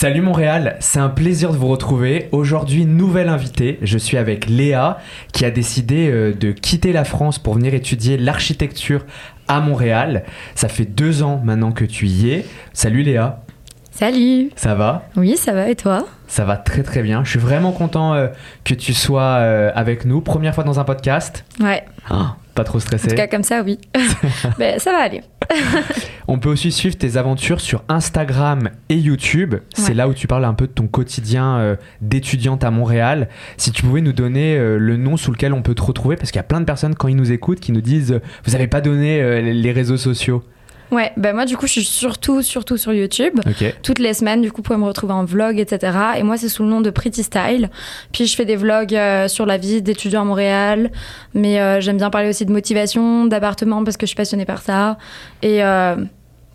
Salut Montréal, c'est un plaisir de vous retrouver. Aujourd'hui, nouvelle invitée. Je suis avec Léa qui a décidé euh, de quitter la France pour venir étudier l'architecture à Montréal. Ça fait deux ans maintenant que tu y es. Salut Léa. Salut. Ça va? Oui, ça va et toi? Ça va très très bien. Je suis vraiment content euh, que tu sois euh, avec nous. Première fois dans un podcast. Ouais. Ah, pas trop stressé. En tout cas, comme ça, oui. ben, ça va aller. On peut aussi suivre tes aventures sur Instagram et YouTube. C'est Ouais. là où tu parles un peu de ton quotidien euh, d'étudiante à Montréal. Si tu pouvais nous donner euh, le nom sous lequel on peut te retrouver, parce qu'il y a plein de personnes quand ils nous écoutent qui nous disent euh, Vous n'avez pas donné les réseaux sociaux. Ouais, ben moi, du coup, je suis surtout, surtout sur YouTube. Ok. Toutes les semaines, du coup, vous pouvez me retrouver en vlog, etc. Et moi, c'est sous le nom de Pretty Style. Puis, je fais des vlogs euh, sur la vie d'étudiants à Montréal. Mais euh, j'aime bien parler aussi de motivation, d'appartement, parce que je suis passionnée par ça. Et euh,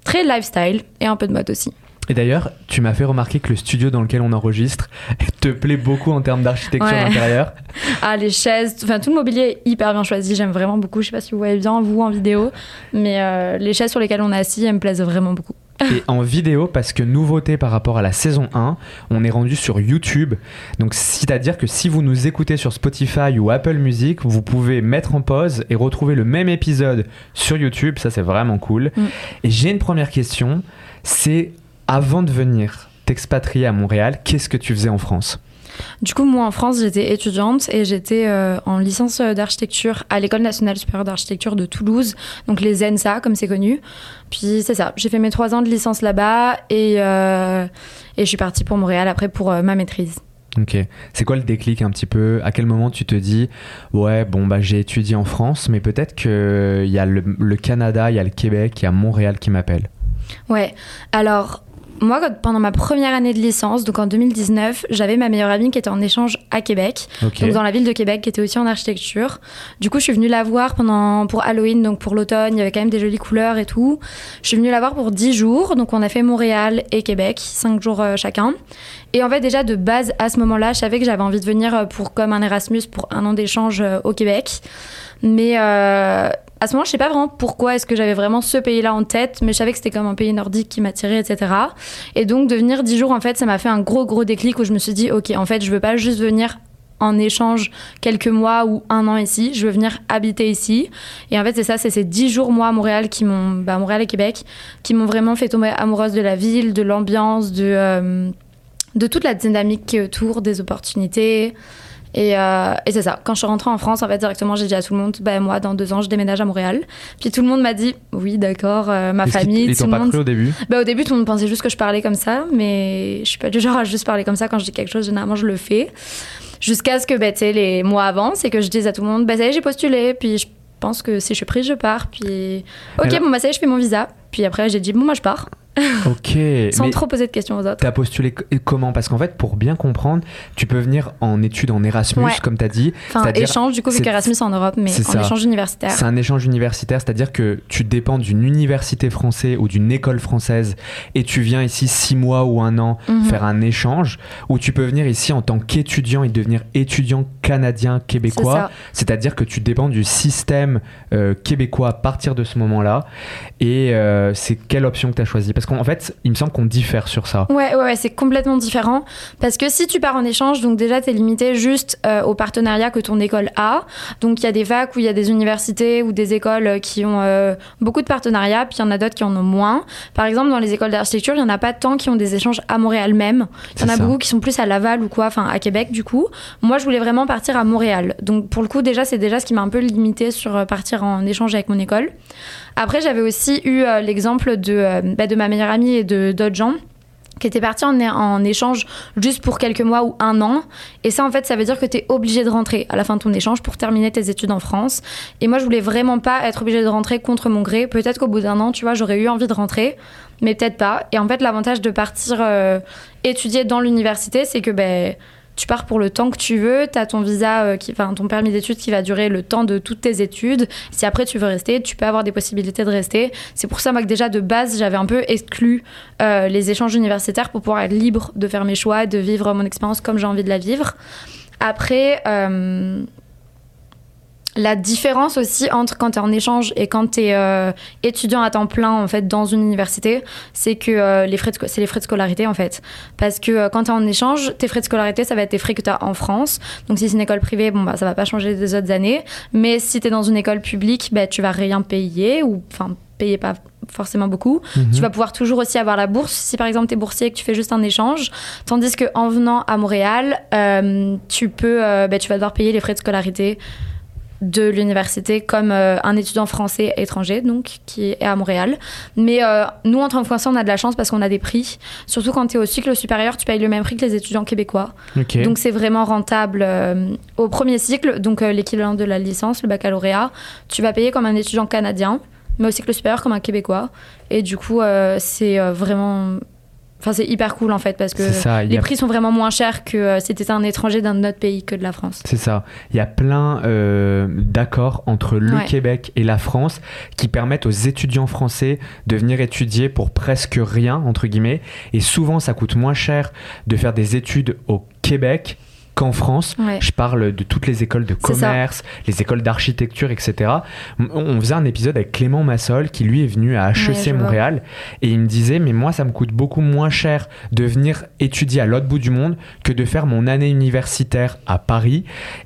très lifestyle. Et un peu de mode aussi. Et d'ailleurs, tu m'as fait remarquer que le studio dans lequel on enregistre te plaît beaucoup en termes d'architecture Ouais. d'intérieur. Ah, les chaises, enfin tout le mobilier est hyper bien choisi. J'aime vraiment beaucoup. Je sais pas si vous voyez bien, vous, en vidéo. Mais euh, les chaises sur lesquelles on est assis, elles me plaisent vraiment beaucoup. et en vidéo parce que nouveauté par rapport à la saison 1, on est rendu sur YouTube. Donc c'est-à-dire que si vous nous écoutez sur Spotify ou Apple Music, vous pouvez mettre en pause et retrouver le même épisode sur YouTube, ça c'est vraiment cool. Mm. Et j'ai une première question, c'est avant de venir t'expatrier à Montréal, qu'est-ce que tu faisais en France? Du coup, moi en France, j'étais étudiante et j'étais euh, en licence d'architecture à l'École nationale supérieure d'architecture de Toulouse, donc les ENSA comme c'est connu. Puis c'est ça, j'ai fait mes trois ans de licence là-bas et, euh, et je suis partie pour Montréal après pour euh, ma maîtrise. Ok. C'est quoi le déclic un petit peu? À quel moment tu te dis ouais bon bah j'ai étudié en France, mais peut-être que il y a le, le Canada, il y a le Québec, il y a Montréal qui m'appelle? Ouais, alors moi quand- pendant ma première année de licence, donc en 2019, j'avais ma meilleure amie qui était en échange à Québec. Donc dans la ville de Québec, qui était aussi en architecture. Du coup, je suis venue la voir pendant pour Halloween, donc pour l'automne, il y avait quand même des jolies couleurs et tout. Je suis venue la voir pour 10 jours, donc on a fait Montréal et Québec, 5 jours euh, chacun. Et en fait, déjà de base, à ce moment-là, je savais que j'avais envie de venir euh, pour comme un Erasmus pour un an d'échange euh, au Québec. Mais euh, à ce moment, je sais pas vraiment pourquoi est-ce que j'avais vraiment ce pays-là en tête, mais je savais que c'était comme un pays nordique qui m'attirait, etc. Et donc de venir 10 jours, en fait, ça m'a fait un gros gros déclic où je me suis dit, ok, en fait, je veux pas juste venir en échange quelques mois ou un an ici, je veux venir habiter ici. Et en fait, c'est ça, c'est ces 10 jours, moi, à Montréal, qui m'ont, bah, Montréal et Québec, qui m'ont vraiment fait tomber amoureuse de la ville, de l'ambiance, de, euh, de toute la dynamique qui est autour, des opportunités. Et, euh, et c'est ça. Quand je suis rentrée en France, en fait, directement, j'ai dit à tout le monde, bah, moi, dans deux ans, je déménage à Montréal. Puis tout le monde m'a dit, oui, d'accord, euh, ma famille, Ils t'ont pas monde. cru au début? Bah, au début, tout le monde pensait juste que je parlais comme ça, mais je suis pas du genre à juste parler comme ça. Quand je dis quelque chose, généralement, je le fais. Jusqu'à ce que, bah, tu sais, les mois avancent et que je dise à tout le monde, bah, ça y est, j'ai postulé. Puis je pense que si je suis prise, je pars. Puis, ok, bon, bah, ça y est, je fais mon visa. Puis après, j'ai dit, bon, moi, je pars. Ok. Sans mais trop poser de questions aux autres. T'as postulé co- comment? Parce qu'en fait, pour bien comprendre, tu peux venir en études en Erasmus, Ouais. comme t'as dit. Enfin, échange, du coup, vu qu'Erasmus en Europe, mais en ça. échange universitaire. C'est un échange universitaire, c'est-à-dire que tu dépends d'une université française ou d'une école française et tu viens ici six mois ou un an Mhm. faire un échange, ou tu peux venir ici en tant qu'étudiant et devenir étudiant canadien québécois. C'est-à-dire que tu dépends du système euh, québécois à partir de ce moment-là. Et euh, c'est quelle option que tu as choisie Parce qu'en fait, il me semble qu'on diffère sur ça. Ouais, ouais, ouais, c'est complètement différent. Parce que si tu pars en échange, donc déjà, t'es limité juste euh, au partenariat que ton école a. Donc il y a des facs où il y a des universités ou des écoles euh, qui ont euh, beaucoup de partenariats, puis il y en a d'autres qui en ont moins. Par exemple, dans les écoles d'architecture, il n'y en a pas tant qui ont des échanges à Montréal même. Il y en a ça. beaucoup qui sont plus à Laval ou quoi, enfin à Québec du coup. Moi, je voulais vraiment partir à Montréal. Donc pour le coup, déjà, c'est déjà ce qui m'a un peu limité sur euh, partir en échange avec mon école. Après, j'avais aussi eu euh, l'exemple de, euh, bah, de ma meilleure amie et de d'autres gens qui étaient partis en, en échange juste pour quelques mois ou un an. Et ça, en fait, ça veut dire que tu es obligé de rentrer à la fin de ton échange pour terminer tes études en France. Et moi, je voulais vraiment pas être obligée de rentrer contre mon gré. Peut-être qu'au bout d'un an, tu vois, j'aurais eu envie de rentrer, mais peut-être pas. Et en fait, l'avantage de partir euh, étudier dans l'université, c'est que ben, tu pars pour le temps que tu veux, tu as ton visa, euh, ton permis d'études qui va durer le temps de toutes tes études. Si après tu veux rester, tu peux avoir des possibilités de rester. C'est pour ça que déjà de base j'avais un peu exclu euh, les échanges universitaires pour pouvoir être libre de faire mes choix, de vivre mon expérience comme j'ai envie de la vivre. Après, euh, la différence aussi entre quand tu es en échange et quand tu es euh, étudiant à temps plein en fait dans une université, c'est que euh, les frais de, c'est les frais de scolarité en fait. Parce que euh, quand tu es en échange, tes frais de scolarité, ça va être tes frais que tu as en France. Donc si c'est une école privée, bon bah ça va pas changer des autres années, mais si tu es dans une école publique, bah, tu vas rien payer ou enfin payer pas forcément beaucoup. Mhm. Tu vas pouvoir toujours aussi avoir la bourse si par exemple tu es boursier et que tu fais juste un échange. Tandis que en venant à Montréal, euh, tu peux euh, bah, tu vas devoir payer les frais de scolarité de l'université comme euh, un étudiant français étranger donc qui est à Montréal. Mais euh, nous en tant que Français, on a de la chance parce qu'on a des prix. Surtout quand tu es au cycle supérieur, tu payes le même prix que les étudiants québécois. Donc c'est vraiment rentable euh, au premier cycle, donc l'équivalent de la licence, le baccalauréat, tu vas payer comme un étudiant canadien, mais au cycle supérieur comme un québécois. Et du coup, euh, c'est vraiment. Enfin, c'est hyper cool en fait parce que ça. les a- prix sont vraiment moins chers que euh, si t'étais un étranger d'un autre pays que de la France. C'est ça. Il y a plein euh, d'accords entre le Ouais. Québec et la France qui permettent aux étudiants français de venir étudier pour presque rien, entre guillemets. Et souvent, ça coûte moins cher de faire des études au Québec qu'en France. Ouais. Je parle de toutes les écoles de ça. commerce, les écoles d'architecture, etc. On, faisait un épisode avec Clément Massol qui lui est venu à HEC Ouais, je vois. Montréal et il me disait mais moi ça me coûte beaucoup moins cher de venir étudier à l'autre bout du monde que de faire mon année universitaire à Paris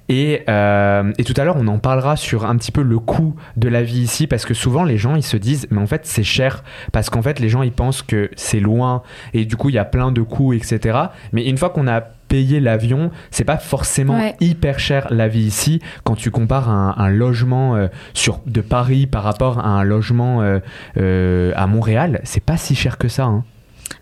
et, euh, et tout à l'heure on en parlera sur un petit peu le coût de la vie ici parce que souvent les gens ils se disent mais en fait c'est cher parce qu'en fait les gens ils pensent que c'est loin et du coup il y a plein de coûts etc mais une fois qu'on a payé l'avion c'est pas forcément Ouais. hyper cher la vie ici quand tu compares un, un logement euh, sur de Paris par rapport à un logement euh, euh, à Montréal c'est pas si cher que ça hein.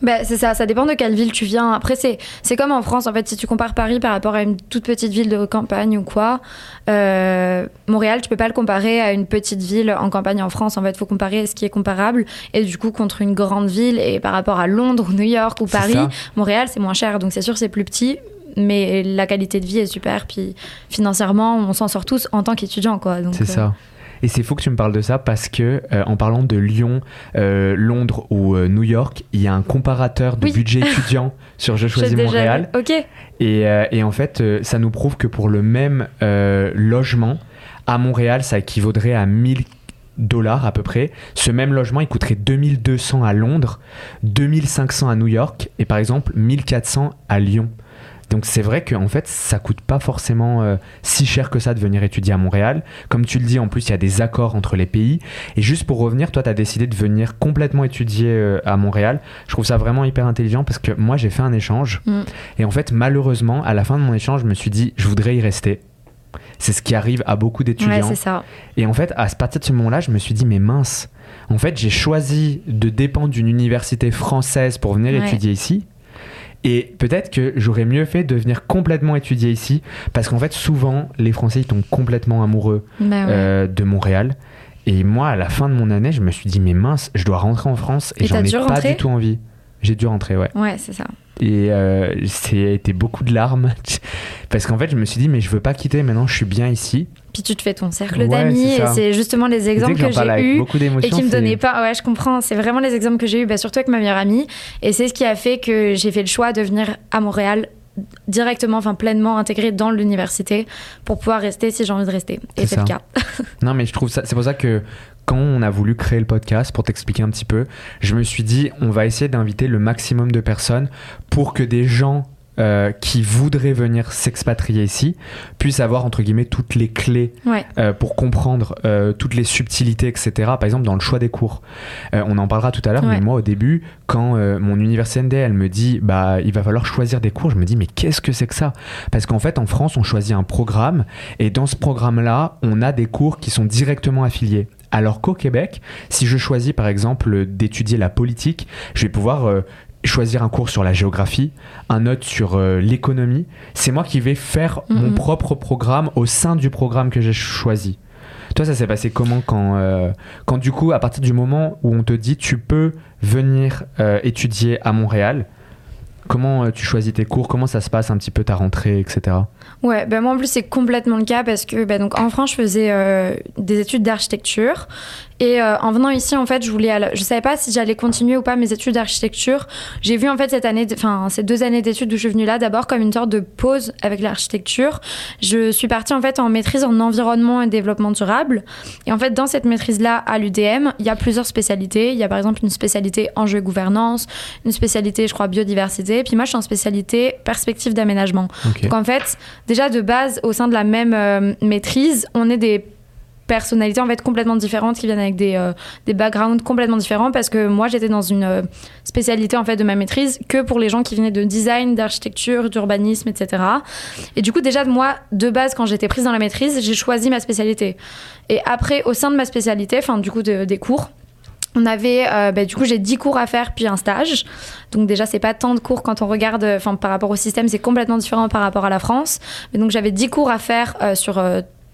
Bah, c'est ça, ça dépend de quelle ville tu viens. Après, c'est, c'est comme en France, en fait, si tu compares Paris par rapport à une toute petite ville de campagne ou quoi, euh, Montréal, tu peux pas le comparer à une petite ville en campagne en France. En fait, il faut comparer ce qui est comparable. Et du coup, contre une grande ville et par rapport à Londres, ou New York ou Paris, ça. Montréal, c'est moins cher. Donc, c'est sûr, c'est plus petit. Mais la qualité de vie est super. Puis financièrement, on s'en sort tous en tant qu'étudiant, quoi. Donc, C'est euh, ça. Et c'est fou que tu me parles de ça parce que euh, en parlant de Lyon, euh, Londres ou euh, New York, il y a un comparateur de Oui. budget étudiant sur Je choisis Montréal. Ok. Et, et en fait, ça nous prouve que pour le même logement, à Montréal, ça équivaudrait à 1000 dollars à peu près. Ce même logement, il coûterait 2200 à Londres, 2500 à New York et par exemple 1400 à Lyon. Donc c'est vrai qu'en fait, ça coûte pas forcément euh, si cher que ça de venir étudier à Montréal. Comme tu le dis, en plus, il y a des accords entre les pays. Et juste pour revenir, toi, tu as décidé de venir complètement étudier euh, à Montréal. Je trouve ça vraiment hyper intelligent parce que moi, j'ai fait un échange. Mm. Et en fait, malheureusement, à la fin de mon échange, je me suis dit, je voudrais y rester. C'est ce qui arrive à beaucoup Ouais, d'étudiants. c'est ça. et en fait, à partir de ce moment-là, je me suis dit, mais mince, en fait, j'ai choisi de dépendre d'une université française pour venir Ouais. étudier ici. Et peut-être que j'aurais mieux fait de venir complètement étudier ici, parce qu'en fait, souvent, les Français, ils tombent complètement amoureux Bah ouais. euh, de Montréal. Et moi, à la fin de mon année, je me suis dit, mais mince, je dois rentrer en France et, Et j'en ai pas du tout envie. J'ai dû rentrer, ouais. Ouais, c'est ça. Et euh, été beaucoup de larmes, parce qu'en fait, je me suis dit, mais je veux pas quitter, maintenant je suis bien ici. Puis tu te fais ton cercle Ouais, d'amis et c'est justement les exemples que, parle j'ai eus beaucoup et qui me donnaient pas. Ouais, je comprends. C'est vraiment les exemples que j'ai eus, bah, surtout avec ma meilleure amie. Et c'est ce qui a fait que j'ai fait le choix de venir à Montréal directement, enfin pleinement intégré dans l'université pour pouvoir rester si j'ai envie de rester. Et C'est le cas. Non, mais je trouve ça. C'est pour ça que quand on a voulu créer le podcast, pour t'expliquer un petit peu, je me suis dit, on va essayer d'inviter le maximum de personnes pour que des gens euh, qui voudraient venir s'expatrier ici puissent avoir entre guillemets toutes les clés Ouais. euh, pour comprendre euh, toutes les subtilités, etc. Par exemple, dans le choix des cours. On en parlera tout à l'heure, Ouais. mais moi, au début, quand mon université ND, elle me dit, bah, il va falloir choisir des cours, je me dis, mais qu'est-ce que c'est que ça? Parce qu'en fait, en France, on choisit un programme, et dans ce programme-là, on a des cours qui sont directement affiliés. Alors qu'au Québec, si je choisis par exemple d'étudier la politique, je vais pouvoir euh, choisir un cours sur la géographie, un autre sur euh, l'économie. C'est moi qui vais faire mon Mhm. propre programme au sein du programme que j'ai choisi. Toi, ça s'est passé comment quand, euh, quand du coup, à partir du moment où on te dit tu peux venir euh, étudier à Montréal, Comment tu choisis tes cours? Comment ça se passe un petit peu ta rentrée, etc. Ouais, ben moi en plus c'est complètement le cas parce que ben donc en France je faisais des études d'architecture et euh, en venant ici, en fait, je voulais, je savais pas si j'allais continuer ou pas mes études d'architecture. J'ai vu en fait cette année, enfin ces deux années d'études où je suis venue là, d'abord comme une sorte de pause avec l'architecture. Je suis partie en fait en maîtrise en environnement et développement durable. Et en fait, dans cette maîtrise-là, à l'UDM, il y a plusieurs spécialités. Il y a par exemple une spécialité enjeu et gouvernance, une spécialité, je crois, biodiversité. Puis moi, je suis en spécialité perspective d'aménagement. Donc en fait, déjà de base, au sein de la même euh, maîtrise, on est des personnalités en fait complètement différentes qui viennent avec des, euh, des backgrounds complètement différents parce que moi j'étais dans une euh, spécialité en fait de ma maîtrise que pour les gens qui venaient de design, d'architecture, d'urbanisme, etc. Et du coup déjà moi de base quand j'étais prise dans la maîtrise j'ai choisi ma spécialité. Et après au sein de ma spécialité, enfin du coup des cours, on avait, euh, bah, du coup, j'ai 10 cours à faire, puis un stage. Donc déjà, c'est pas tant de cours quand on regarde, enfin par rapport au système, c'est complètement différent par rapport à la France. Mais donc j'avais 10 cours à faire sur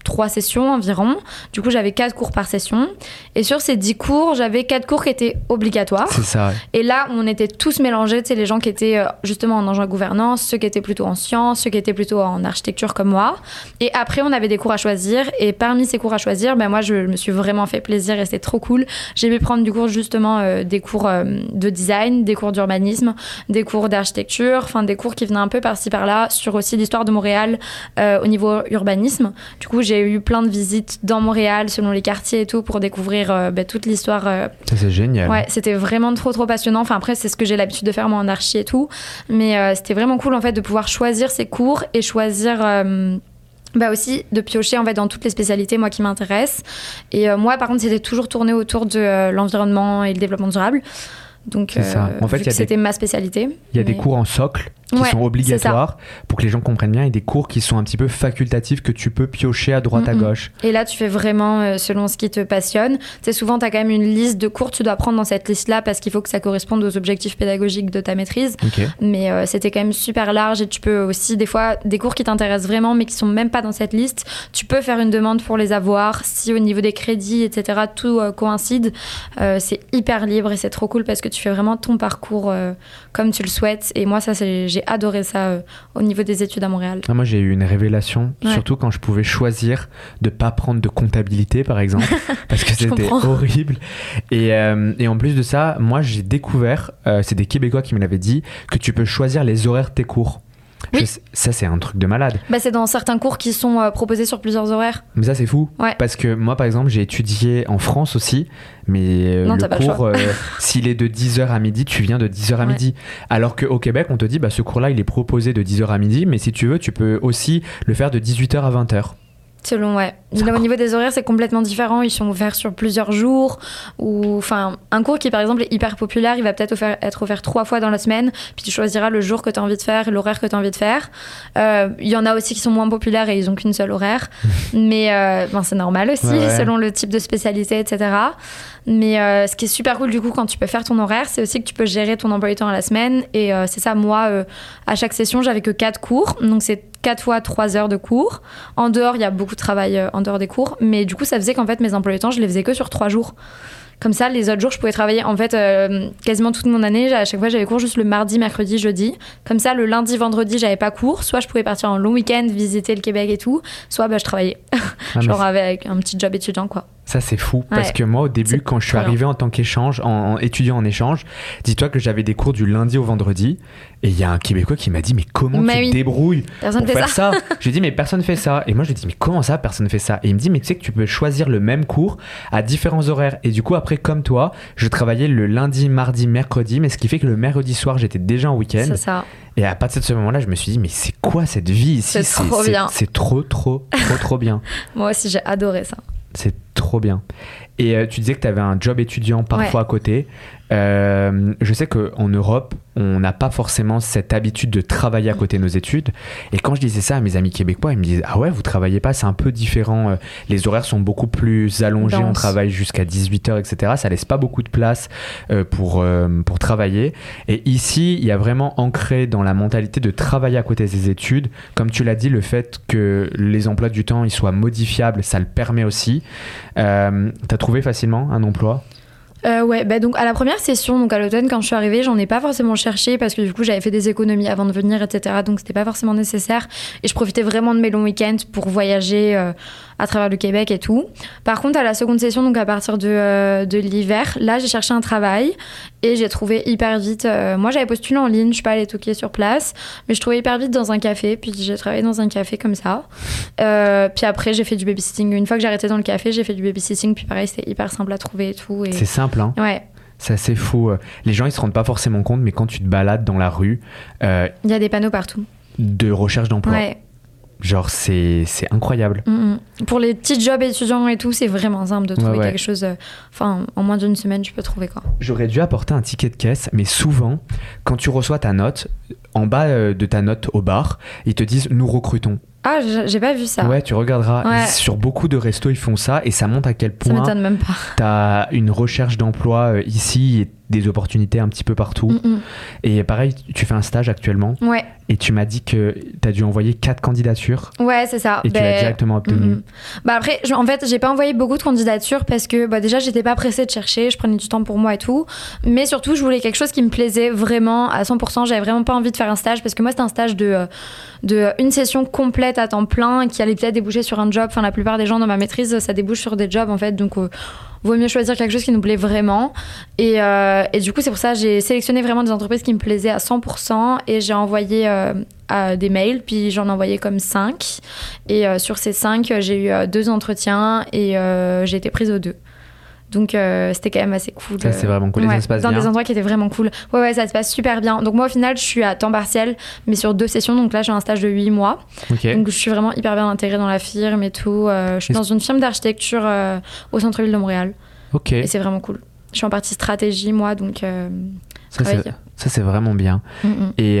trois sessions environ. Du coup, j'avais quatre cours par session. Et sur ces dix cours, j'avais quatre cours qui étaient obligatoires. C'est ça. Et là, on était tous mélangés. Tu sais, les gens qui étaient euh, justement en enjeu gouvernance, ceux qui étaient plutôt en sciences, ceux qui étaient plutôt en architecture comme moi. Et après, on avait des cours à choisir. Et parmi ces cours à choisir, ben moi, je me suis vraiment fait plaisir et c'était trop cool. J'ai pu prendre du cours justement euh, des cours euh, de design, des cours d'urbanisme, des cours d'architecture, enfin des cours qui venaient un peu par-ci par-là sur aussi l'histoire de Montréal au niveau urbanisme. Du coup, j'ai eu plein de visites dans Montréal, selon les quartiers et tout, pour découvrir euh, bah, toute l'histoire. Euh. c'est génial. Ouais, c'était vraiment trop, trop passionnant. Enfin, après, c'est ce que j'ai l'habitude de faire moi en archi et tout. Mais euh, c'était vraiment cool, en fait, de pouvoir choisir ses cours et choisir. bah aussi de piocher en fait dans toutes les spécialités moi qui m'intéressent et moi par contre c'était toujours tourné autour de l'environnement et le développement durable donc, en fait, c'était ma spécialité. Il y a des cours en socle qui sont obligatoires pour que les gens comprennent bien et des cours qui sont un petit peu facultatifs que tu peux piocher à droite à gauche. Et là, tu fais vraiment euh, selon ce qui te passionne. C'est souvent, tu as quand même une liste de cours que tu dois prendre dans cette liste-là parce qu'il faut que ça corresponde aux objectifs pédagogiques de ta maîtrise. Mais euh, c'était quand même super large et tu peux aussi, des fois, des cours qui t'intéressent vraiment mais qui sont même pas dans cette liste, tu peux faire une demande pour les avoir. Si au niveau des crédits, etc., tout euh, coïncide, c'est hyper libre et c'est trop cool parce que tu fais vraiment ton parcours comme tu le souhaites. Et moi, ça, j'ai adoré ça euh, au niveau des études à Montréal. Ah, moi, j'ai eu une révélation, surtout quand je pouvais choisir de pas prendre de comptabilité, par exemple, parce que c'était horrible. Et, euh, et, en plus de ça, moi, j'ai découvert, euh, c'est des Québécois qui me l'avaient dit, que tu peux choisir les horaires de tes cours. Oui. ça, c'est un truc de malade. Bah, c'est dans certains cours qui sont euh, proposés sur plusieurs horaires. Mais ça, c'est fou. Ouais. Parce que moi, par exemple, j'ai étudié en France aussi, mais euh, le cours, euh, s'il est de 10h à midi, tu viens de 10h à midi. Alors qu'au Québec, on te dit, bah, ce cours-là, il est proposé de 10h à midi, mais si tu veux, tu peux aussi le faire de 18h à 20h. Selon, ouais. Au niveau des horaires, c'est complètement différent. Ils sont ouverts sur plusieurs jours. Ou, enfin, un cours qui, par exemple, est hyper populaire, il va peut-être être offert trois fois dans la semaine. Puis tu choisiras le jour que tu as envie de faire et l'horaire que tu as envie de faire. Euh, il y en a aussi qui sont moins populaires et ils ont qu'une seule horaire. Mais euh, ben, c'est normal aussi, selon le type de spécialité, etc. Mais euh, ce qui est super cool, du coup, quand tu peux faire ton horaire, c'est aussi que tu peux gérer ton emploi du temps à la semaine. Et c'est ça, moi, à chaque session, j'avais que quatre cours. Donc c'est 4 fois 3 heures de cours. En dehors, il y a beaucoup de travail euh, des cours, mais du coup, ça faisait qu'en fait, mes emplois du temps, je les faisais que sur 3 jours. Comme ça, les autres jours, je pouvais travailler en fait euh, quasiment toute mon année. À chaque fois, j'avais cours juste le mardi, mercredi, jeudi. Comme ça, le lundi, vendredi, j'avais pas cours. Soit je pouvais partir en long week-end, visiter le Québec et tout. Soit bah, je travaillais. Ah, Genre avec un petit job étudiant, quoi. Ça, c'est fou. Parce que moi, au début, quand je suis arrivé en tant qu'échange, en, étudiant en échange, dis-toi que j'avais des cours du lundi au vendredi. Et il y a un Québécois qui m'a dit Mais comment tu te débrouilles personne pour faire ça, J'ai dit Mais personne fait ça. Et moi, je lui ai dit Mais comment ça, personne fait ça? Et il me dit Mais tu sais que tu peux choisir le même cours à différents horaires. Et du coup, après, comme toi, je travaillais le lundi, mardi, mercredi. Mais ce qui fait que le mercredi soir, j'étais déjà en week-end. C'est ça. Et à partir de ce moment-là, je me suis dit, mais c'est quoi cette vie ici? C'est trop bien. C'est trop, trop, trop, trop bien. Moi aussi, j'ai adoré ça. C'est trop bien. Et euh, tu disais que tu avais un job étudiant parfois à côté. Euh, je sais qu'en Europe, on n'a pas forcément cette habitude de travailler à côté de nos études. Et quand je disais ça à mes amis québécois, ils me disaient Ah ouais, vous travaillez pas, c'est un peu différent. Euh, les horaires sont beaucoup plus allongés, on travaille jusqu'à 18h, etc. Ça laisse pas beaucoup de place pour, pour travailler. Et ici, il y a vraiment ancré dans la mentalité de travailler à côté des études. Comme tu l'as dit, le fait que les emplois du temps ils soient modifiables, ça le permet aussi. Euh, T'as trouvé facilement un emploi? Euh, ouais, bah donc à la première session, donc à l'automne, quand je suis arrivée, j'en ai pas forcément cherché parce que du coup j'avais fait des économies avant de venir, etc. Donc c'était pas forcément nécessaire. Et je profitais vraiment de mes longs week-ends pour voyager euh, à travers le Québec et tout. Par contre, à la seconde session, donc à partir de, euh, de l'hiver, là j'ai cherché un travail et j'ai trouvé hyper vite. euh, moi j'avais postulé en ligne, je suis pas allée toquer sur place, mais je trouvais hyper vite dans un café. Puis j'ai travaillé dans un café comme ça. Euh, puis après j'ai fait du babysitting. Une fois que arrêté dans le café, j'ai fait du babysitting. Puis pareil, c'était hyper simple à trouver et tout. Et... C'est simple, hein. Ouais, C'est assez fou. Les gens, ils se rendent pas forcément compte, mais quand tu te balades dans la rue, il y a des panneaux partout. de recherche d'emploi, Ouais. Genre, c'est incroyable. Mm, mm. Pour les petits jobs étudiants et tout, c'est vraiment simple de trouver Ouais, ouais. quelque chose. euh, Enfin, en moins d'une semaine, tu peux trouver quoi. J'aurais dû apporter un ticket de caisse, mais souvent, quand tu reçois ta note, en bas euh, de ta note au bar, ils te disent nous recrutons. Ah, j'ai pas vu ça. Ouais, tu regarderas. Ouais. Sur beaucoup de restos, ils font ça et ça montre à quel ça point m'étonne même pas. tu as une recherche d'emploi euh, ici et des opportunités un petit peu partout. Mm, Et pareil, tu fais un stage actuellement mm. Ouais, et tu m'as dit que tu as dû envoyer quatre candidatures ouais, c'est ça. et tu l'as Ben, directement obtenu. mm, mm. Bah après, je- en fait, j'ai pas envoyé beaucoup de candidatures parce que bah, déjà, j'étais pas pressée de chercher, je prenais du temps pour moi et tout. Mais surtout, je voulais quelque chose qui me plaisait vraiment à 100%. J'avais vraiment pas envie de faire un stage parce que moi, c'était un stage de, euh, de une session complète à temps plein qui allait peut-être déboucher sur un job. Enfin, la plupart des gens dans ma maîtrise, ça débouche sur des jobs en fait. Donc, euh, vaut mieux choisir quelque chose qui nous plaît vraiment. Et, euh, et du coup, c'est pour ça j'ai sélectionné vraiment des entreprises qui me plaisaient à 100% et j'ai envoyé euh, des mails, puis j'en ai envoyé comme 5. Et euh, sur ces 5, j'ai eu euh, deux entretiens et euh, j'ai été prise aux deux. Donc euh, c'était quand même assez cool. Ça, c'est vraiment cool. Ça Ouais, se passe dans bien des endroits qui étaient vraiment cool. Ouais, ouais, ça se passe super bien. Donc moi, au final, je suis à temps partiel, mais sur deux sessions. Donc là, j'ai un stage de 8 mois. Donc je suis vraiment hyper bien intégrée dans la firme et tout. Euh, je suis dans une firme d'architecture euh, au centre-ville de Montréal. Ok. Et c'est vraiment cool. Je suis en partie stratégie, moi, donc Ça, c'est- ça, c'est vraiment bien. Mm, mm. Et,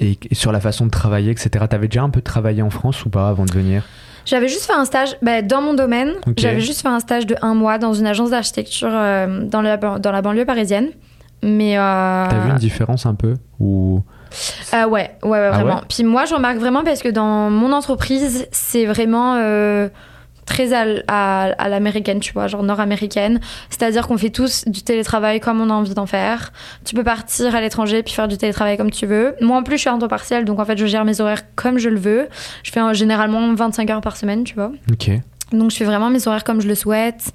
et sur la façon de travailler, etc. T'avais déjà un peu travaillé en France ou pas avant de venir? J'avais juste fait un stage bah, dans mon domaine. J'avais juste fait un stage de un mois dans une agence d'architecture euh, dans, la, dans la banlieue parisienne. Mais. Euh... T'as vu une différence un peu ou? Euh, ouais, ouais, ouais, Ah vraiment. ouais? Puis moi, je remarque vraiment parce que dans mon entreprise, c'est vraiment euh, très à, l- à, à l'américaine, tu vois, genre nord-américaine. C'est-à-dire qu'on fait tous du télétravail comme on a envie d'en faire. Tu peux partir à l'étranger puis faire du télétravail comme tu veux. Moi, en plus, je suis en temps partiel, donc en fait, je gère mes horaires comme je le veux. Je fais euh, généralement 25 heures par semaine, tu vois. Ok. Donc, je fais vraiment mes horaires comme je le souhaite.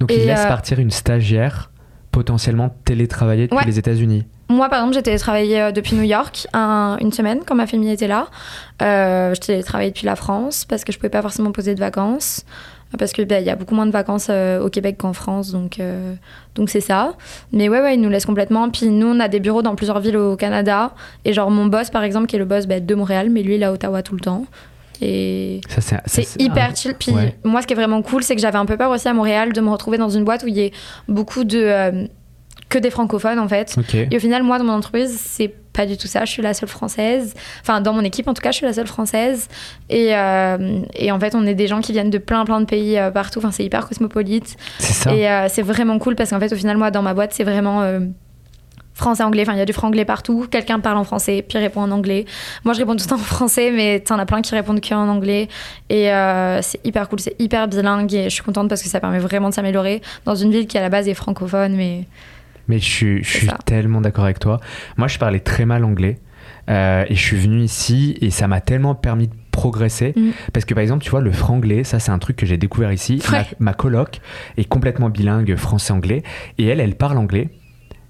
Donc Et, ils laissent euh, partir une stagiaire potentiellement télétravailler depuis les États-Unis. Moi, par exemple, j'ai télétravaillé euh, depuis New York un- une semaine quand ma famille était là. Euh, je télétravaillé depuis la France parce que je pouvais pas forcément poser de vacances. Parce que ben, il y a beaucoup moins de vacances euh, au Québec qu'en France, donc euh, donc c'est ça. Mais ouais, ouais, ils nous laissent complètement. Puis nous, on a des bureaux dans plusieurs villes au Canada. Et genre mon boss, par exemple, qui est le boss ben, de Montréal, mais lui, il est à Ottawa tout le temps. Et c'est, hyper un- chill. Puis ouais. moi, ce qui est vraiment cool, c'est que j'avais un peu peur aussi à Montréal de me retrouver dans une boîte où il y ait beaucoup de euh, que des francophones en fait. Et au final, moi, dans mon entreprise, c'est pas du tout ça. Je suis la seule française. Enfin, dans mon équipe, en tout cas, je suis la seule française. Et, euh, et en fait, on est des gens qui viennent de plein, plein de pays euh, partout. Enfin, c'est hyper cosmopolite. C'est ça. Et euh, c'est vraiment cool parce qu'en fait, au final, moi, dans ma boîte, c'est vraiment. Français-anglais, enfin il y a du franglais partout, quelqu'un parle en français, puis répond en anglais. Moi je réponds tout le temps en français, mais t'en as plein qui répondent que en anglais. Et euh, c'est hyper cool, c'est hyper bilingue et je suis contente parce que ça permet vraiment de s'améliorer dans une ville qui à la base est francophone, mais Mais je suis, je C'est suis ça. tellement d'accord avec toi. Moi, je parlais très mal anglais euh, et je suis venu ici et ça m'a tellement permis de progresser. Mm. Parce que par exemple, tu vois, le franglais, ça c'est un truc que j'ai découvert ici. Ma, ma coloc est complètement bilingue français-anglais et elle, elle parle anglais.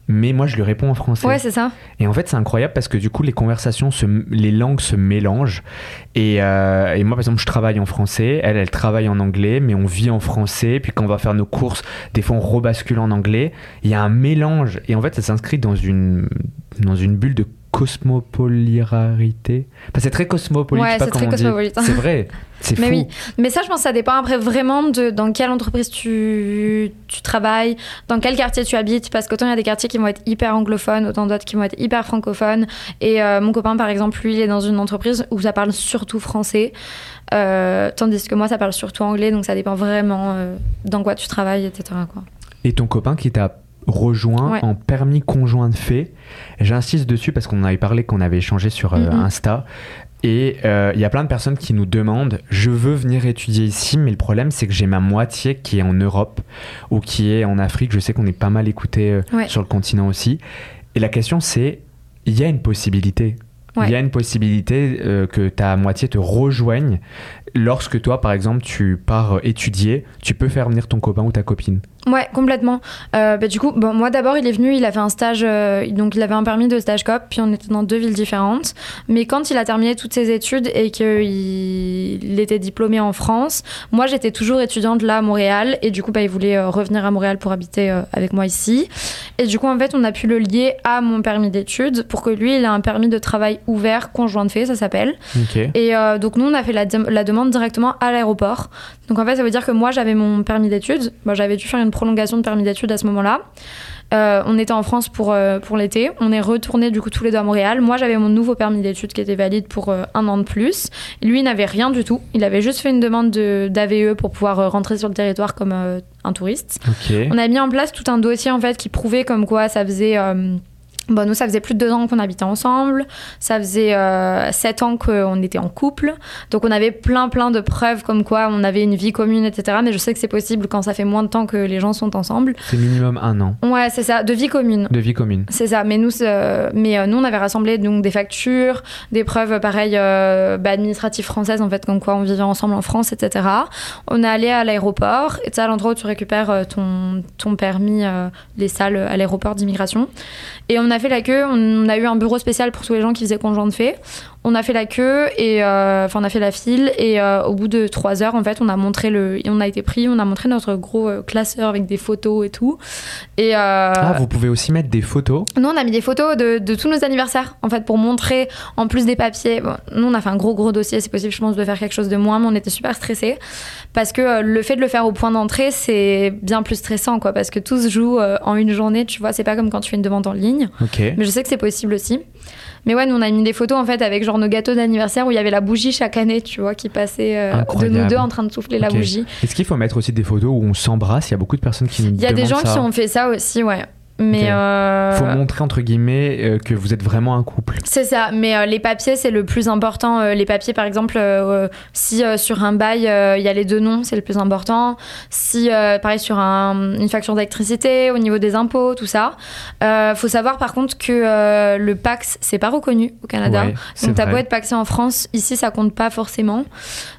Mais moi, je lui réponds en français. ouais, c'est ça. Et en fait, c'est incroyable parce que du coup, les conversations, se, les langues se mélangent. Et, euh, et moi, par exemple, je travaille en français, elle, elle travaille en anglais, mais on vit en français. Puis quand on va faire nos courses, des fois, on rebascule en anglais. Il y a un mélange. Et en fait, ça s'inscrit dans une, dans une bulle de cosmopolarité. Enfin, c'est très cosmopolite, Ouais, c'est très vrai, c'est Mais fou. oui, mais ça, je pense que ça dépend après vraiment de dans quelle entreprise tu, tu travailles, dans quel quartier tu habites, parce qu'autant il y a des quartiers qui vont être hyper anglophones, autant d'autres qui vont être hyper francophones. Et euh, mon copain, par exemple, lui, il est dans une entreprise où ça parle surtout français, euh, tandis que moi, ça parle surtout anglais, donc ça dépend vraiment euh, dans quoi tu travailles, etc. Quoi. Et ton copain qui t'a rejoint Ouais. en permis conjoint de fait, j'insiste dessus parce qu'on en avait parlé, qu'on avait échangé sur euh, Mhm. Insta. Et euh, il y a plein de personnes qui nous demandent je veux venir étudier ici, mais le problème c'est que j'ai ma moitié qui est en Europe ou qui est en Afrique. Je sais qu'on est pas mal écouté euh, Ouais. sur le continent aussi. Et la question c'est il y a une possibilité. Il Ouais. y a une possibilité euh, que ta moitié te rejoigne lorsque toi, par exemple, tu pars étudier, tu peux faire venir ton copain ou ta copine. Ouais, complètement. Euh, bah, du coup, bon, moi d'abord, il est venu, il a fait un stage, euh, donc il avait un permis de stage cop, puis on était dans deux villes différentes. Mais quand il a terminé toutes ses études et qu'il il était diplômé en France, moi j'étais toujours étudiante là à Montréal, et du coup, bah, il voulait euh, revenir à Montréal pour habiter avec moi ici. Et du coup, en fait, on a pu le lier à mon permis d'études pour que lui, il ait un permis de travail ouvert, conjoint de fait, ça s'appelle. Et donc nous, on a fait la, dem- la demande directement à l'aéroport. Donc en fait, ça veut dire que moi, j'avais mon permis d'études. Moi, j'avais dû faire une prolongation de permis d'études à ce moment-là. Euh, on était en France pour, euh, pour l'été. On est retourné du coup tous les deux à Montréal. Moi, j'avais mon nouveau permis d'études qui était valide pour euh, un an de plus. Lui, il n'avait rien du tout. Il avait juste fait une demande de- d'AVE pour pouvoir rentrer sur le territoire comme un touriste. On a mis en place tout un dossier en fait qui prouvait comme quoi ça faisait. Bon, nous, ça faisait plus de deux ans qu'on habitait ensemble. Ça faisait euh, sept ans qu'on était en couple. Donc, on avait plein, plein de preuves comme quoi on avait une vie commune, etc. Mais je sais que c'est possible quand ça fait moins de temps que les gens sont ensemble. C'est minimum un an Ouais, c'est ça, de vie commune. de vie commune. C'est ça, mais nous, mais euh, nous, on avait rassemblé donc des factures, des preuves, pareil, euh, bah, administratives françaises, en fait, comme quoi on vivait ensemble en France, etc. On est allé à l'aéroport, et c'est à l'endroit où tu récupères ton, ton permis, les salles à l'aéroport d'immigration. Et on a fait la queue, on a eu un bureau spécial pour tous les gens qui faisaient conjoint de fait. On a fait la queue, et euh, enfin, on a fait la file, et euh, au bout de trois heures, en fait, on a montré le. On a été pris, on a montré notre gros euh, classeur avec des photos et tout. Et, Ah, vous pouvez aussi mettre des photos? nous, on a mis des photos de, de tous nos anniversaires, en fait, pour montrer, en plus des papiers. Bon, nous, on a fait un gros, gros dossier. C'est possible, je pense, de faire quelque chose de moins, mais on était super stressés. Parce que le fait de le faire au point d'entrée, c'est bien plus stressant, quoi. Parce que tout se joue en une journée, tu vois. C'est pas comme quand tu fais une demande en ligne. Mais je sais que c'est possible aussi. Mais ouais, nous, on a mis des photos, en fait, avec genre nos gâteaux d'anniversaire où il y avait la bougie chaque année, tu vois, qui passait euh, de nous deux en train de souffler la bougie. Est-ce qu'il faut mettre aussi des photos où on s'embrasse? Il y a beaucoup de personnes qui nous Il y a des gens ça. qui ont fait ça aussi, ouais. Mais. Euh, faut montrer entre guillemets euh, que vous êtes vraiment un couple. C'est ça, mais euh, les papiers, c'est le plus important. Euh, les papiers, par exemple, si sur un bail, il y a les deux noms, c'est le plus important. Si, pareil, sur un- une facture d'électricité, au niveau des impôts, tout ça. Faut savoir, par contre, que le Pax, c'est pas reconnu au Canada. Ouais, donc, t'as beau être paxé en France, ici, ça compte pas forcément.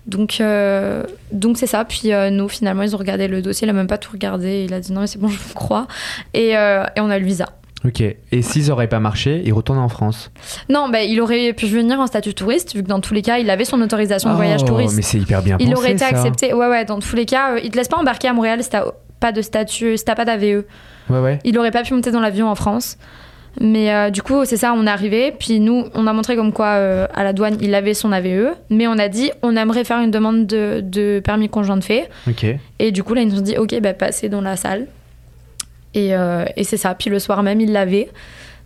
Donc, euh, donc c'est ça. Puis, euh, nous, finalement, ils ont regardé le dossier, il a même pas tout regardé. Il a dit non, mais c'est bon, je vous crois. Et, euh, et on a le visa. Ok. Et s'ils auraient pas marché, ils retournent en France. Non, bah, il aurait pu venir en statut touriste, vu que dans tous les cas, il avait son autorisation de voyage Oh, touriste. Mais c'est hyper bien Il pensé, aurait été ça. accepté. Ouais, ouais, dans tous les cas, il te laisse pas embarquer à Montréal si t'as pas de statut, si t'as pas d'AVE. Ouais, ouais. Il aurait pas pu monter dans l'avion en France. Mais euh, du coup, c'est ça, on est arrivé. Puis nous, on a montré comme quoi euh, à la douane, il avait son AVE. Mais on a dit, on aimerait faire une demande de, de permis conjoint de fait. Et du coup, là, ils nous ont dit, ok, bah, passez dans la salle. Et, euh, et c'est ça. Puis le soir même, il l'avait.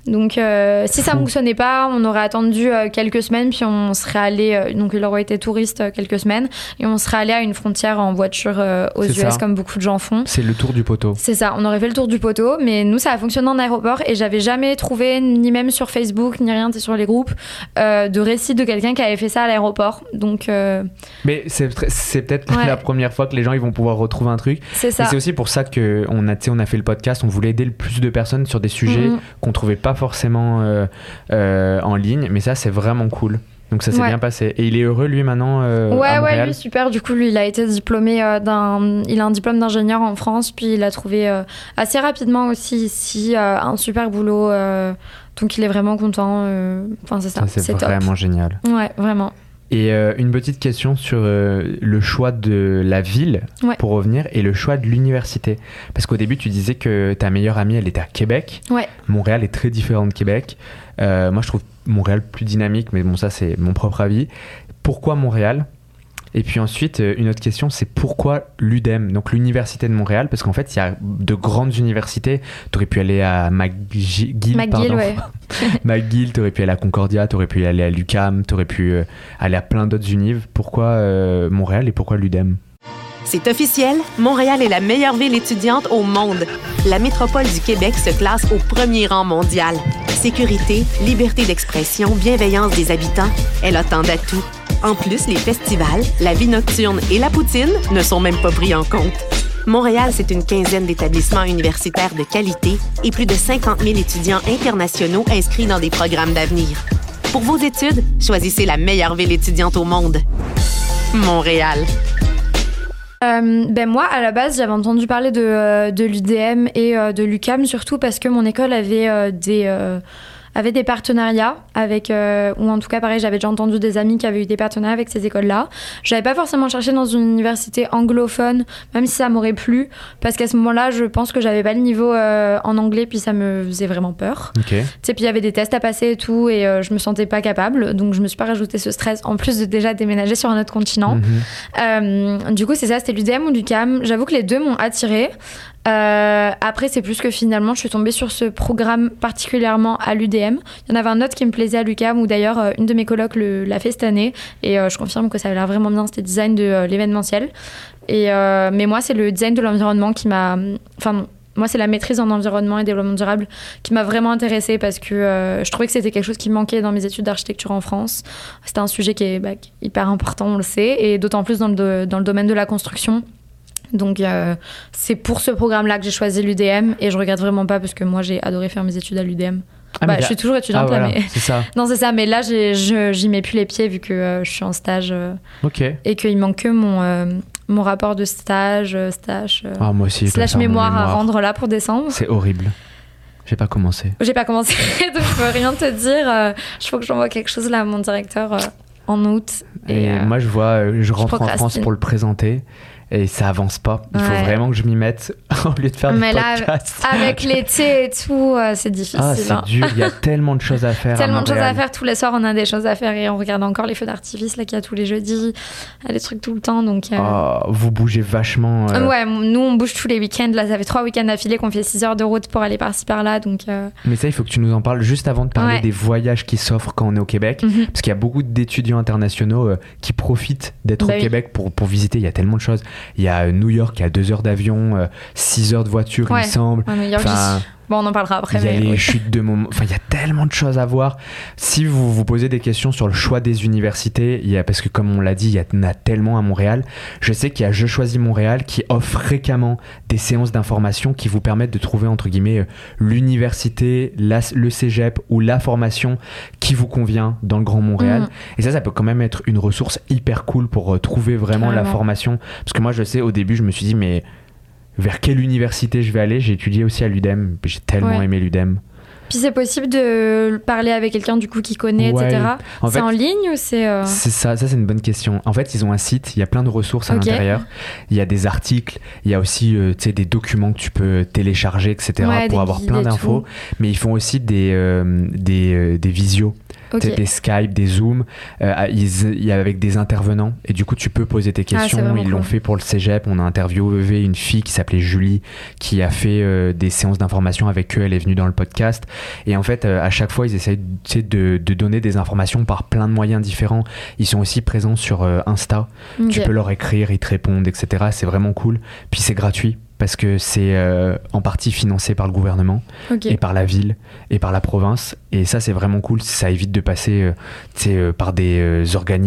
Donc, euh, si ça Fou. fonctionnait pas, on aurait attendu euh, quelques semaines, puis on serait allé. euh, donc, il aurait été touriste quelques semaines, et on serait allé à une frontière en voiture aux US, ça. comme beaucoup de gens font. C'est le tour du poteau. C'est ça, on aurait fait le tour du poteau, mais nous, ça a fonctionné en aéroport et j'avais jamais trouvé, ni même sur Facebook, ni rien, sur les groupes, de récit de quelqu'un qui avait fait ça à l'aéroport. Donc, Mais c'est tr- c'est peut-être Ouais. la première fois que les gens ils vont pouvoir retrouver un truc. c'est ça. c'est aussi pour ça que on a, on a fait le podcast. On voulait aider le plus de personnes sur des sujets Mhm. qu'on trouvait pas forcément euh, euh, en ligne. Mais ça, c'est vraiment cool. Donc ça s'est Ouais. bien passé. Et il est heureux lui maintenant euh, ouais, à ouais, lui, super. Du coup, lui, il a été diplômé euh, d'un. Il a un diplôme d'ingénieur en France, puis il a trouvé euh, assez rapidement aussi ici un super boulot. donc, il est vraiment content. Enfin, c'est ça. Ça, c'est top. vraiment génial. Ouais, vraiment. Et euh, une petite question sur euh, le choix de la ville Ouais. pour revenir et le choix de l'université. Parce qu'au début, tu disais que ta meilleure amie, elle était à Québec. Ouais. Montréal est très différent de Québec. Euh, moi, je trouve Montréal plus dynamique, mais bon, ça, c'est mon propre avis. Pourquoi Montréal? Et puis ensuite, euh, une autre question, c'est pourquoi l'UDEM, donc l'université de Montréal Parce qu'en fait, il y a de grandes universités. Tu aurais pu aller à McGill, McGill, ouais. McGill, t'aurais pu aller à Concordia, t'aurais pu aller à l'UCAM, t'aurais pu euh, aller à plein d'autres unives. Pourquoi euh, Montréal et pourquoi l'UDEM? C'est officiel, Montréal est la meilleure ville étudiante au monde. La métropole du Québec se classe au premier rang mondial. Sécurité, liberté d'expression, bienveillance des habitants, elle a tant d'atouts. En plus, les festivals, la vie nocturne et la poutine ne sont même pas pris en compte. Montréal, c'est une quinzaine d'établissements universitaires de qualité et plus de 50 000 étudiants internationaux inscrits dans des programmes d'avenir. Pour vos études, choisissez la meilleure ville étudiante au monde. Montréal. Euh, ben moi, à la base, j'avais entendu parler de, euh, de l'UDM et euh, de l'UCAM, surtout parce que mon école avait des avait des partenariats avec, euh, ou en tout cas, pareil, j'avais déjà entendu des amis qui avaient eu des partenariats avec ces écoles-là. J'avais pas forcément cherché dans une université anglophone, même si ça m'aurait plu, parce qu'à ce moment-là, je pense que j'avais pas le niveau euh, en anglais, puis ça me faisait vraiment peur. Ok. Tu sais, puis il y avait des tests à passer et tout, et euh, je me sentais pas capable, donc je me suis pas rajouté ce stress, en plus de déjà déménager sur un autre continent. Mhm. du coup, c'est ça, c'était l'UDM ou l'UCAM. J'avoue que les deux m'ont attiré. Euh, après, c'est plus que finalement, je suis tombée sur ce programme particulièrement à l'UDM. Il y en avait un autre qui me plaisait à l'UCAM, où d'ailleurs, euh, une de mes colocs l'a fait cette année. Et euh, je confirme que ça a l'air vraiment bien. C'était design de l'événementiel. Et, mais moi, c'est le design de l'environnement qui m'a. Enfin. Moi, c'est la maîtrise en environnement et développement durable qui m'a vraiment intéressée parce que je trouvais que c'était quelque chose qui manquait dans mes études d'architecture en France. C'était un sujet qui est, bah, hyper important, on le sait, et d'autant plus dans le domaine de la construction. Donc euh, c'est pour ce programme-là que j'ai choisi l'UDM et je regrette vraiment pas parce que moi j'ai adoré faire mes études à l'UDM. Ah, bah, je suis toujours étudiante Ah, là, voilà, mais c'est ça. non c'est ça. Mais là j'y mets plus les pieds vu que euh, je suis en stage euh, et qu'il manque que mon euh, mon rapport de stage, stage Ah, moi aussi. slash mémoire, à rendre là pour décembre. C'est horrible. J'ai pas commencé. J'ai pas commencé donc je peux rien te dire. je faut que j'envoie quelque chose là à mon directeur en août. Et, Et, euh, moi, je vois, je rentre en France pour le présenter et ça avance pas. Il faut vraiment que je m'y mette au lieu de faire Mais des là, podcasts. avec l'été et tout, euh, c'est difficile. Ah, c'est hein. dur. Il y a tellement de choses à faire. à Tellement de choses à faire tous les soirs, on a des choses à faire et on regarde encore les feux d'artifice là qu'il y a tous les jeudis, Il y a des trucs tout le temps donc. euh, Oh, vous bougez vachement. euh, Ouais, nous on bouge tous les week-ends. Là, ça fait trois week-ends d'affilée qu'on fait 6 heures de route pour aller par-ci par-là. Donc, Mais ça, il faut que tu nous en parles juste avant de parler Ouais. des voyages qui s'offrent quand on est au Québec. mhm. Parce qu'il y a beaucoup d'étudiants internationaux qui profitent d'être Bah au oui. Québec pour, pour visiter. Il y a tellement de choses. Il y a euh, New York qui a deux heures d'avion, 6 heures de voiture, il Ouais. me semble. à Enfin, bon, on en parlera après. il y a mais les oui. chutes de moments. Enfin, il y a tellement de choses à voir. Si vous vous posez des questions sur le choix des universités, il y a, parce que comme on l'a dit, il y en a tellement à Montréal. Je sais qu'il y a Je choisis Montréal qui offre fréquemment des séances d'information qui vous permettent de trouver, entre guillemets, euh, l'université, le cégep ou la formation qui vous convient dans le Grand Montréal. Mhm. Et ça, ça peut quand même être une ressource hyper cool pour euh, trouver vraiment la formation. Parce que moi, je sais, au début, je me suis dit, mais vers quelle université je vais aller J'ai étudié aussi à l'UDEM. J'ai tellement Ouais. aimé l'UDEM. Puis c'est possible de parler avec quelqu'un du coup qui connaît, Ouais. etc. C'est en ligne ou c'est. euh, c'est ça, ça c'est une bonne question. En fait, ils ont un site, il y a plein de ressources à l'intérieur. Il y a des articles, il y a aussi euh, des documents que tu peux télécharger, etc. Ouais, pour avoir plein d'infos. Mais ils font aussi des, euh, des, euh, des visios. Ok. Peut-être des Skype, des Zoom, euh, ils- il y a avec des intervenants et du coup tu peux poser tes Ah, questions. ils l'ont cool. fait pour le cégep. On a interviewé une fille qui s'appelait Julie qui a fait euh, des séances d'information avec eux. Elle est venue dans le podcast et en fait euh, à chaque fois ils essayent tu sais, de, de donner des informations par plein de moyens différents. Ils sont aussi présents sur euh, Insta. Tu peux leur écrire, ils te répondent, etc. C'est vraiment cool. Puis c'est gratuit parce que c'est euh, en partie financé par le gouvernement et par la ville et par la province. Et ça, c'est vraiment cool. Ça évite de passer euh, euh, par des organismes